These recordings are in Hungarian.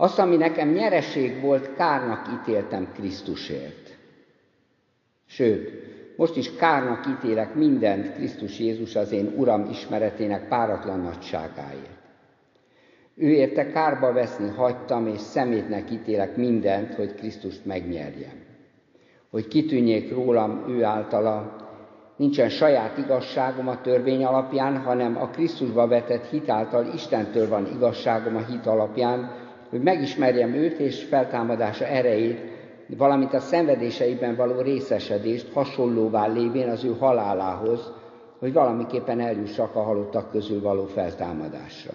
Azt, ami nekem nyereség volt, kárnak ítéltem Krisztusért. Sőt, most is kárnak ítélek mindent Krisztus Jézus az én Uram ismeretének páratlan nagyságáért. Ő érte kárba veszni hagytam, és szemétnek ítélek mindent, hogy Krisztust megnyerjem. Hogy kitűnjék rólam ő általa, nincsen saját igazságom a törvény alapján, hanem a Krisztusba vetett hit által Istentől van igazságom a hit alapján, hogy megismerjem őt és feltámadása erejét, valamint a szenvedéseiben való részesedést hasonlóvá lévén az ő halálához, hogy valamiképpen eljussak a halottak közül való feltámadásra.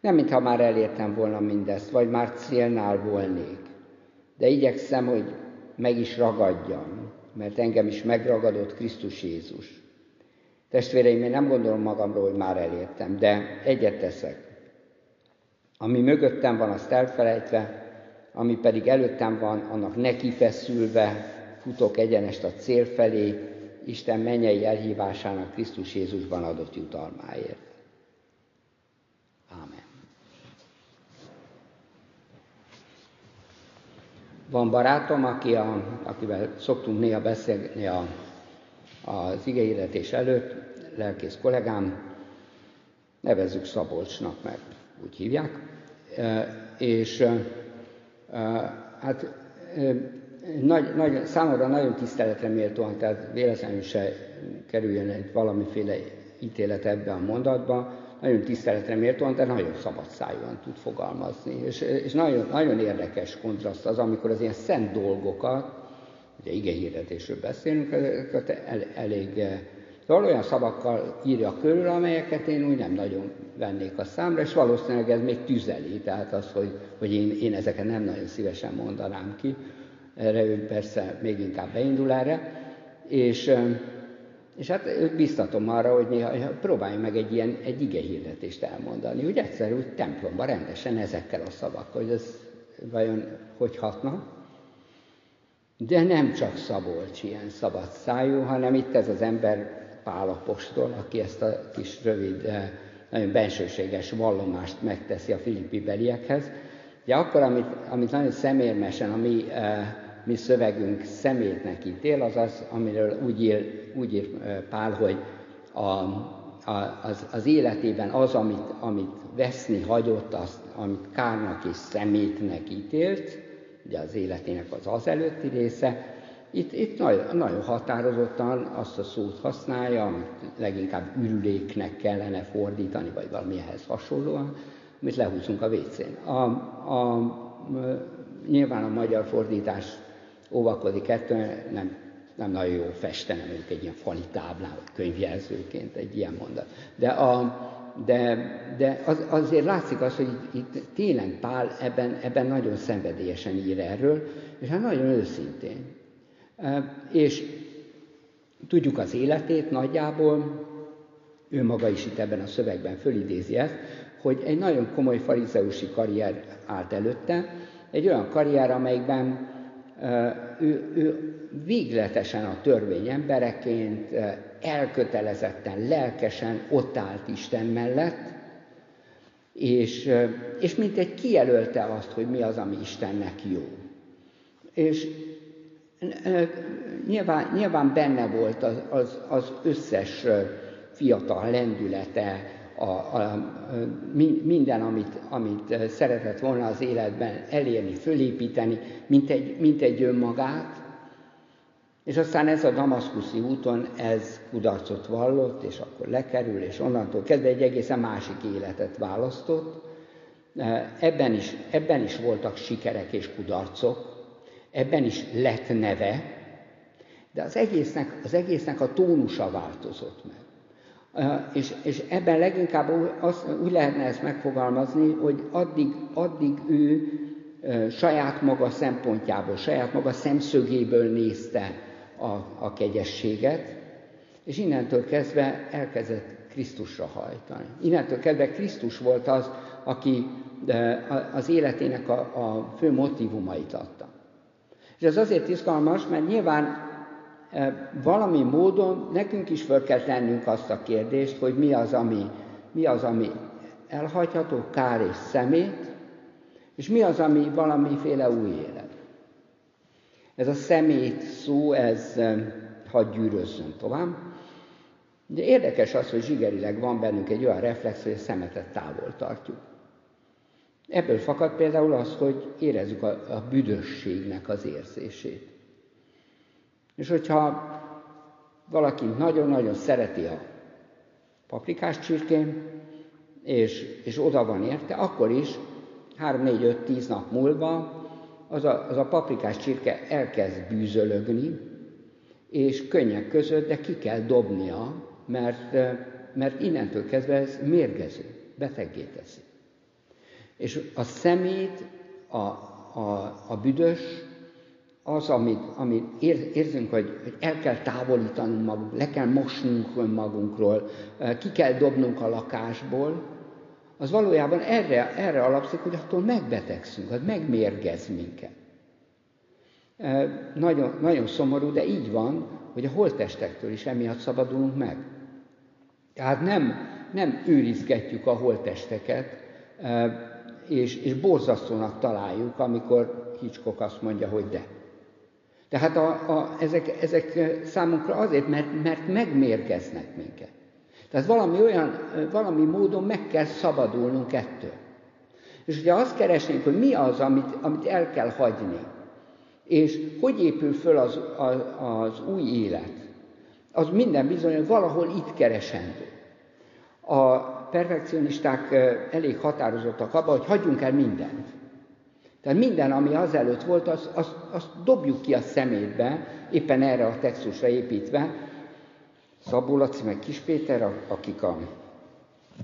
Nem, mintha már elértem volna mindezt, vagy már célnál volnék, de igyekszem, hogy meg is ragadjam, mert engem is megragadott Krisztus Jézus. Testvéreim, én nem gondolom magamról, hogy már elértem, de egyet teszek. Ami mögöttem van, azt elfelejtve, ami pedig előttem van, annak neki feszülve, futok egyenest a cél felé, Isten mennyei elhívásának Krisztus Jézusban adott jutalmáért. Ámen. Van barátom, aki a, akivel szoktunk néha beszélni a, az igényületés előtt, lelkész kollégám, nevezzük Szabolcsnak, mert úgy hívják, és hát nagy, nagy, számomra nagyon tiszteletre méltóan, tehát véletlenül se kerüljön egy valamiféle ítélet ebbe a mondatba, nagyon tiszteletre méltóan, de nagyon szabadszájúan tud fogalmazni. És, és nagyon, nagyon érdekes kontraszt az, amikor az ilyen szent dolgokat, ugye ige hirdetésről beszélünk, ezeket el, elég Szóval olyan szavakkal írja körül, amelyeket én úgy nem nagyon vennék a számra, és valószínűleg ez még tüzeli, tehát az, hogy, hogy én, én ezeket nem nagyon szívesen mondanám ki, erre ő persze még inkább beindul erre, és, és hát őt biztatom arra, hogy néha próbálj meg egy ilyen egy ige hirdetést elmondani, úgy egyszerű, úgy templomban rendesen ezekkel a szavakkal, hogy ez vajon hogy hatna. De nem csak Szabolcs ilyen szabad szájú, hanem itt ez az ember Pál apostol, aki ezt a kis rövid, eh, nagyon bensőséges vallomást megteszi a filippi beliekhez. De akkor, amit, amit nagyon szemérmesen a mi, eh, mi szövegünk szemétnek ítél, az az, amiről úgy ír, úgy ír eh, Pál, hogy a, a, az, az életében az, amit, amit veszni hagyott, azt, amit kárnak és szemétnek ítélt, ugye az életének az az előtti része, itt, itt nagyon, nagyon határozottan azt a szót használja, amit leginkább ürüléknek kellene fordítani, vagy valami ehhez hasonlóan, amit lehúzunk a vécén. A, a, nyilván a magyar fordítás óvakodik ettől, nem, nem nagyon jó festene mondjuk egy ilyen fali táblán, vagy könyvjelzőként egy ilyen mondat. De, a, de, de az, azért látszik az, hogy itt, itt tényleg Pál ebben, ebben nagyon szenvedélyesen ír erről, és hát nagyon őszintén. És tudjuk az életét nagyjából, ő maga is itt ebben a szövegben fölidézi ezt, hogy egy nagyon komoly farizeusi karrier állt előtte, egy olyan karrier, amelyikben ő, ő végletesen a törvény embereként, elkötelezetten, lelkesen ott állt Isten mellett, és, és mint egy kijelölte azt, hogy mi az, ami Istennek jó. És Nyilván, nyilván benne volt az, az, az összes fiatal lendülete, a, a, minden, amit, amit szeretett volna az életben elérni, fölépíteni, mint egy, mint egy önmagát, és aztán ez a damaszkuszi úton, ez kudarcot vallott, és akkor lekerül, és onnantól kezdve egy egészen másik életet választott. Ebben is, ebben is voltak sikerek és kudarcok, ebben is lett neve, de az egésznek, az egésznek a tónusa változott meg. És, és ebben leginkább az, úgy lehetne ezt megfogalmazni, hogy addig, addig ő saját maga szempontjából, saját maga szemszögéből nézte a, a kegyességet, és innentől kezdve elkezdett Krisztusra hajtani. Innentől kezdve Krisztus volt az, aki az életének a, a fő motivumait adta. És ez azért izgalmas, mert nyilván e, valami módon nekünk is fel kell tennünk azt a kérdést, hogy mi az, ami, mi az, ami elhagyható, kár és szemét, És mi az, ami valamiféle új élet? Ez a szemét szó, ez hadd gyűrözzön tovább. De érdekes az, hogy zsigerileg van bennünk egy olyan reflex, hogy a szemetet távol tartjuk. Ebből fakad például az, hogy érezzük a, a büdösségnek az érzését. És hogyha valaki nagyon-nagyon szereti a paprikás csirkén, és, és oda van érte, akkor is 3-4-5-10 nap múlva az a, az a paprikás csirke elkezd bűzölögni, és könnyek között, de ki kell dobnia, mert, mert innentől kezdve ez mérgező, beteggé teszi. És a szemét, a, a, a büdös, az, amit, amit ér, érzünk, hogy, hogy el kell távolítanunk magunk, le kell mosnunk magunkról, ki kell dobnunk a lakásból, az valójában erre, erre alapszik, hogy attól megbetegszünk, az megmérgez minket. Nagyon, nagyon szomorú, de így van, hogy a holtestektől is emiatt szabadulunk meg. Tehát nem, nem őrizgetjük a holtesteket, és, és borzasztónak találjuk, amikor Hitchcock azt mondja, hogy de. Tehát a, a, ezek, ezek számunkra azért, mert, mert megmérgeznek minket. Tehát valami olyan, valami módon meg kell szabadulnunk ettől. És ugye azt keresnénk, hogy mi az, amit, amit el kell hagyni, és hogy épül föl az, az, az új élet, az minden bizony, valahol itt keresendő. A perfekcionisták elég határozottak abban, hogy hagyjunk el mindent. Tehát minden, ami azelőtt volt, azt az, az dobjuk ki a szemétbe, éppen erre a textusra építve, Szabó Laci meg Kis Péter, akik a,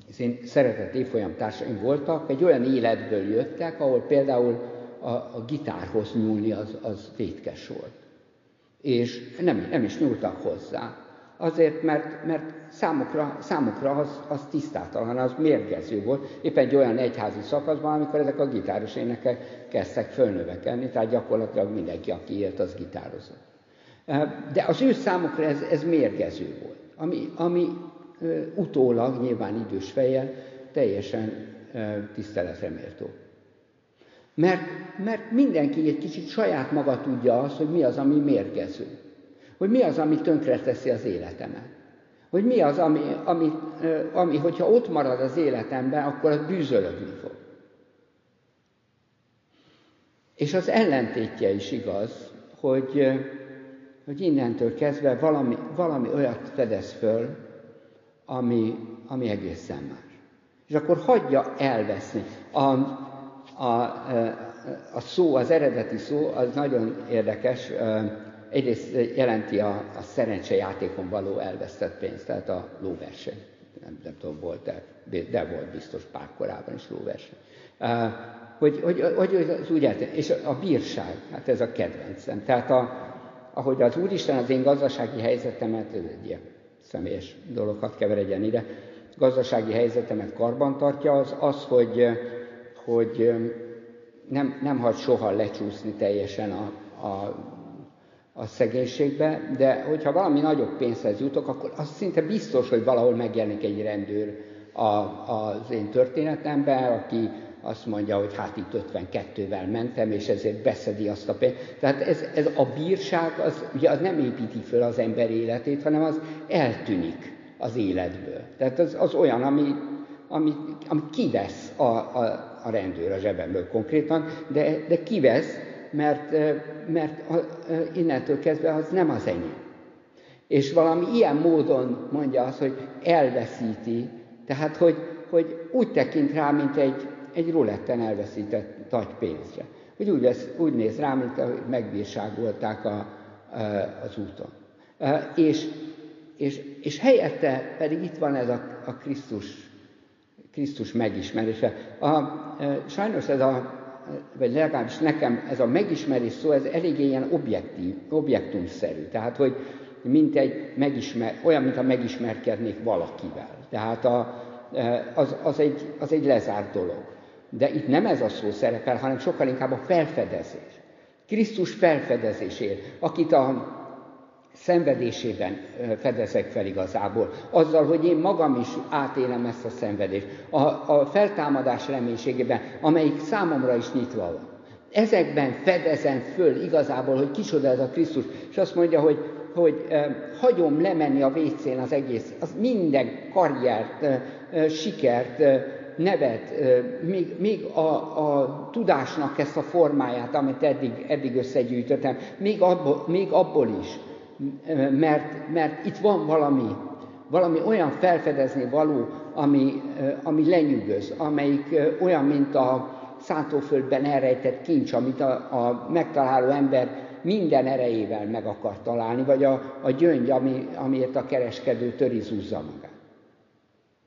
az én szeretett évfolyam társaim voltak, egy olyan életből jöttek, ahol például a, a gitárhoz nyúlni az, az vétkes volt. És nem, nem is nyúltak hozzá. Azért, mert, mert számukra, számukra az, az tisztátalan, az mérgező volt. Éppen egy olyan egyházi szakaszban, amikor ezek a gitáros énekek kezdtek fölnövekedni, tehát gyakorlatilag mindenki, aki élt, az gitározott. De az ő számukra ez, ez mérgező volt, ami, ami utólag, nyilván idős fejjel, teljesen tiszteletre méltó. Mert, mert mindenki egy kicsit saját maga tudja azt, hogy mi az, ami mérgező. Hogy mi az, ami tönkreteszi az életemet. Hogy mi az, ami, ami, ami, hogyha ott marad az életemben, akkor az bűzölögni fog. És az ellentétje is igaz, hogy hogy innentől kezdve valami, valami olyat fedez föl, ami, ami egészen más. És akkor hagyja elveszni. A, a, a szó, az eredeti szó, az nagyon érdekes. Egyrészt jelenti a, a szerencsejátékon való elvesztett pénzt, tehát a lóverseny. Nem, nem tudom, volt-e, de volt biztos pár korábban is lóverseny. Hogy, hogy, hogy az úgy és a bírság, hát ez a kedvencem. Tehát a, ahogy az Úristen az én gazdasági helyzetemet, ez egy ilyen személyes dolog, keveredjen ide, gazdasági helyzetemet karbantartja, az az, hogy, hogy nem, nem hagy soha lecsúszni teljesen a, a, a szegénységbe, de hogyha valami nagyobb pénzhez jutok, akkor az szinte biztos, hogy valahol megjelenik egy rendőr a, az én történetemben, aki azt mondja, hogy hát itt 52-vel mentem, és ezért beszedi azt a pénzt. Tehát ez, ez a bírság, az, ugye az nem építi föl az ember életét, hanem az eltűnik az életből. Tehát az, az olyan, ami, ami, ami kivesz a, a, a rendőr a zsebemből konkrétan, de, de kivesz, mert, mert innentől kezdve az nem az enyém. És valami ilyen módon mondja azt, hogy elveszíti, tehát hogy, hogy úgy tekint rá, mint egy, egy ruletten elveszített nagy pénzre. Hogy úgy, lesz, úgy néz rám, mint ahogy megbírságolták a, az úton. És, és, és helyette pedig itt van ez a, a Krisztus, Krisztus megismerése. A, sajnos ez a, vagy legalábbis nekem ez a megismerés szó, ez eléggé ilyen objektív, objektumszerű. Tehát, hogy mint egy megismer, olyan, mint a megismerkednék valakivel. Tehát a, e, az, az, egy, az egy lezárt dolog. De itt nem ez a szó szerepel, hanem sokkal inkább a felfedezés. Krisztus felfedezésért, akit a szenvedésében fedezek fel igazából. Azzal, hogy én magam is átélem ezt a szenvedést. A, a feltámadás reménységében, amelyik számomra is nyitva van. Ezekben fedezem föl igazából, hogy kicsoda ez a Krisztus. És azt mondja, hogy, hogy eh, hagyom lemenni a vécén az egész, az minden karriert, eh, sikert, eh, nevet, még, még a, a tudásnak ezt a formáját, amit eddig, eddig összegyűjtöttem, még abból, még abból is, mert, mert itt van valami, valami olyan felfedezni való, ami, ami lenyűgöz, amelyik olyan, mint a szántóföldben elrejtett kincs, amit a, a megtaláló ember minden erejével meg akar találni, vagy a, a gyöngy, ami, amiért a kereskedő törizúzza magát.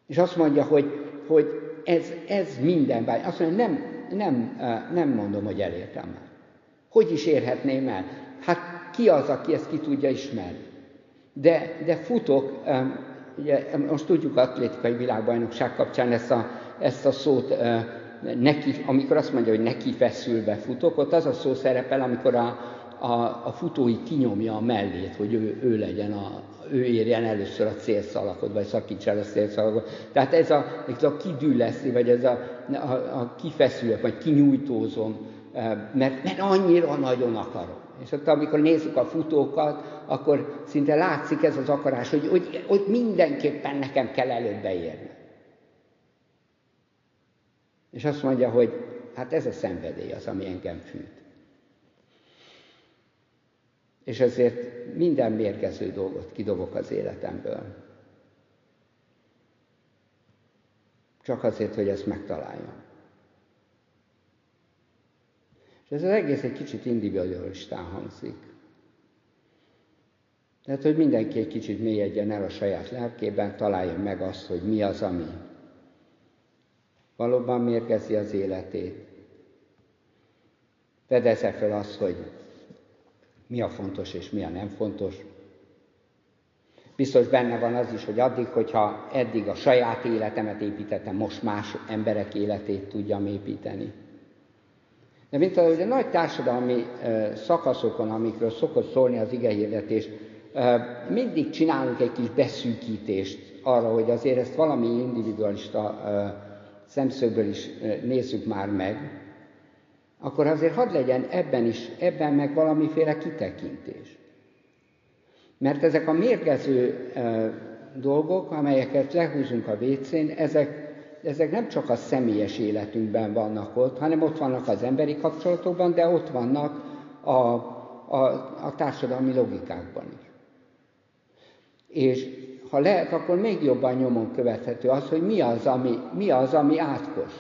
És azt mondja, hogy, hogy ez, ez minden báj. Azt mondja, nem, nem, nem mondom, hogy elértem már. Hogy is érhetném el? Hát ki az, aki ezt ki tudja ismerni? De, de futok, ugye most tudjuk atlétikai világbajnokság kapcsán ezt a, ezt a szót, neki, amikor azt mondja, hogy neki feszülve futok, ott az a szó szerepel, amikor a, a, a futói kinyomja a mellét, hogy ő, ő legyen a, ő érjen először a célszalakot, vagy szakítsa el a célszalakot. Tehát ez a, ez a kidülleszi, vagy ez a, a, a kifeszülök, vagy kinyújtózom, mert, mert annyira nagyon akarom. És ott, amikor nézzük a futókat, akkor szinte látszik ez az akarás, hogy, hogy, hogy mindenképpen nekem kell előbb beérni. És azt mondja, hogy hát ez a szenvedély az, ami engem fűt. És ezért minden mérgező dolgot kidobok az életemből. Csak azért, hogy ezt megtaláljam. És ez az egész egy kicsit individualistán hangzik. Tehát, hogy mindenki egy kicsit mélyedjen el a saját lelkében, találja meg azt, hogy mi az, ami valóban mérgezi az életét. Fedezze fel azt, hogy mi a fontos és mi a nem fontos. Biztos benne van az is, hogy addig, hogyha eddig a saját életemet építettem, most más emberek életét tudjam építeni. De mint ahogy a nagy társadalmi szakaszokon, amikről szokott szólni az igehirdetés, mindig csinálunk egy kis beszűkítést arra, hogy azért ezt valami individualista szemszögből is nézzük már meg, akkor azért hadd legyen ebben is, ebben meg valamiféle kitekintés. Mert ezek a mérgező dolgok, amelyeket lehúzunk a vécén, ezek ezek nem csak a személyes életünkben vannak ott, hanem ott vannak az emberi kapcsolatokban, de ott vannak a, a, a társadalmi logikákban is. És ha lehet, akkor még jobban nyomon követhető az, hogy mi az, ami, mi az, ami átkos.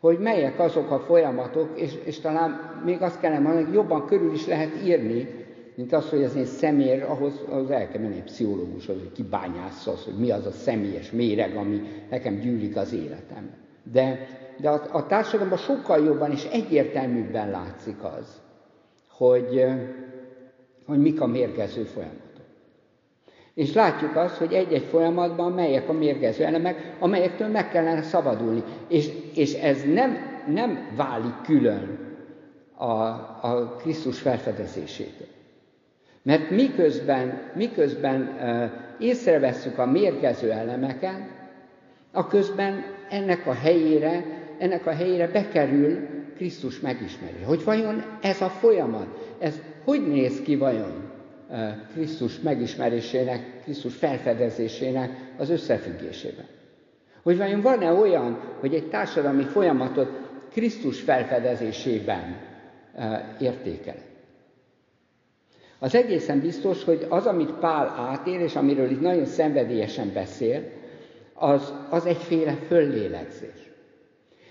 Hogy melyek azok a folyamatok, és, és talán még azt kellene mondani, hogy jobban körül is lehet írni, mint az, hogy az én személy, ahhoz, ahhoz el kell menni egy pszichológushoz, hogy kibányásza az, hogy mi az a személyes méreg, ami nekem gyűlik az életem. De, de a, a társadalomban sokkal jobban és egyértelműbben látszik az, hogy, hogy mik a mérgező folyamatok. És látjuk azt, hogy egy-egy folyamatban melyek a mérgező elemek, amelyektől meg kellene szabadulni. És, és ez nem, nem válik külön a, a Krisztus felfedezésétől. Mert miközben, miközben észrevesszük a mérgező elemeket, a közben ennek a helyére, ennek a helyére bekerül Krisztus megismerése. Hogy vajon ez a folyamat, ez hogy néz ki vajon Krisztus megismerésének, Krisztus felfedezésének az összefüggésében? Hogy vajon van-e olyan, hogy egy társadalmi folyamatot Krisztus felfedezésében uh, értékel? Az egészen biztos, hogy az, amit Pál átér, és amiről itt nagyon szenvedélyesen beszél, az, az egyféle föllélegzés.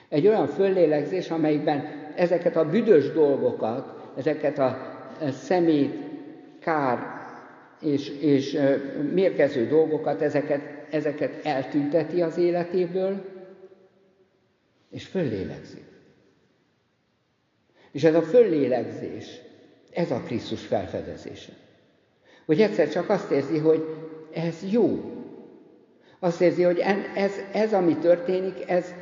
Egy olyan föllélegzés, amelyikben ezeket a büdös dolgokat, ezeket a szemét, kár és, és mérgező dolgokat, ezeket, ezeket eltünteti az életéből, és föllélegzi. És ez a föllélegzés, ez a Krisztus felfedezése. Hogy egyszer csak azt érzi, hogy ez jó. Azt érzi, hogy ez, ez ami történik, ez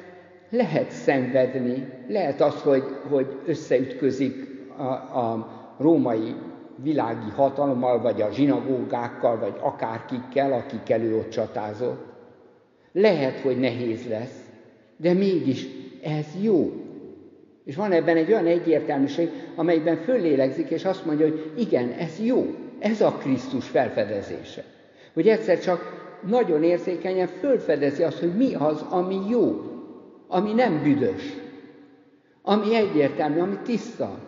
lehet szenvedni, lehet az, hogy, hogy összeütközik a, a római világi hatalommal, vagy a zsinagógákkal, vagy akárkikkel, akikkel ő ott csatázott. Lehet, hogy nehéz lesz, de mégis ez jó. És van ebben egy olyan egyértelműség, amelyben föllélegzik, és azt mondja, hogy igen, ez jó, ez a Krisztus felfedezése. Hogy egyszer csak nagyon érzékenyen fölfedezi azt, hogy mi az, ami jó, ami nem büdös, ami egyértelmű, ami tiszta,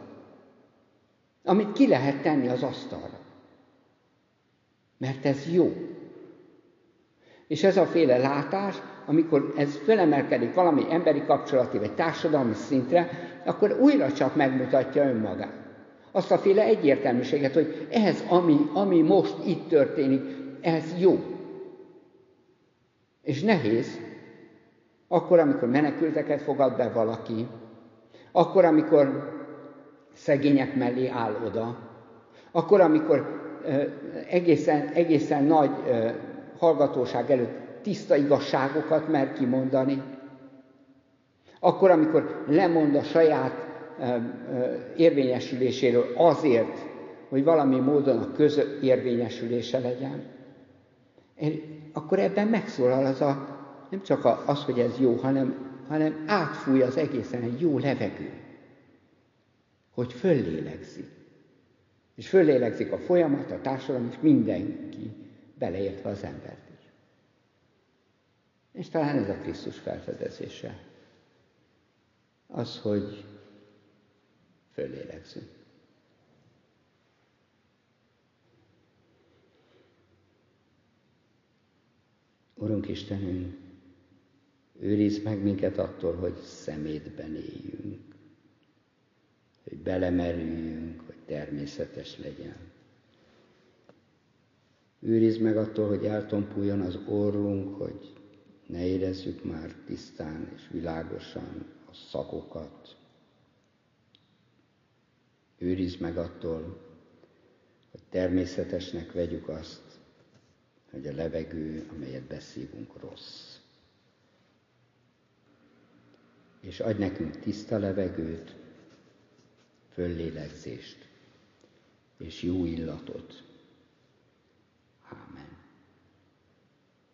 amit ki lehet tenni az asztalra. Mert ez jó. És ez a féle látás, amikor ez felemelkedik valami emberi kapcsolati vagy társadalmi szintre, akkor újra csak megmutatja önmagát. Azt a féle egyértelműséget, hogy ez, ami, ami most itt történik, ez jó. És nehéz, akkor, amikor menekülteket fogad be valaki, akkor, amikor szegények mellé áll oda, akkor, amikor egészen, egészen nagy hallgatóság előtt tiszta igazságokat mer kimondani, akkor, amikor lemond a saját érvényesüléséről azért, hogy valami módon a közérvényesülése legyen, akkor ebben megszólal az a, nem csak az, hogy ez jó, hanem, hanem átfúj az egészen egy jó levegő, hogy föllélegzik. És föllélegzik a folyamat, a társadalom, és mindenki, beleértve az embert is. És talán ez a Krisztus felfedezése. Az, hogy föllélegzünk. Urunk Istenünk, őrizd meg minket attól, hogy szemétben éljünk, hogy belemerüljünk, hogy természetes legyen. Őrizd meg attól, hogy eltompuljon az orrunk, hogy ne érezzük már tisztán és világosan szakokat. Őrizd meg attól, hogy természetesnek vegyük azt, hogy a levegő, amelyet beszívunk, rossz. És adj nekünk tiszta levegőt, föllélegzést és jó illatot. Amen.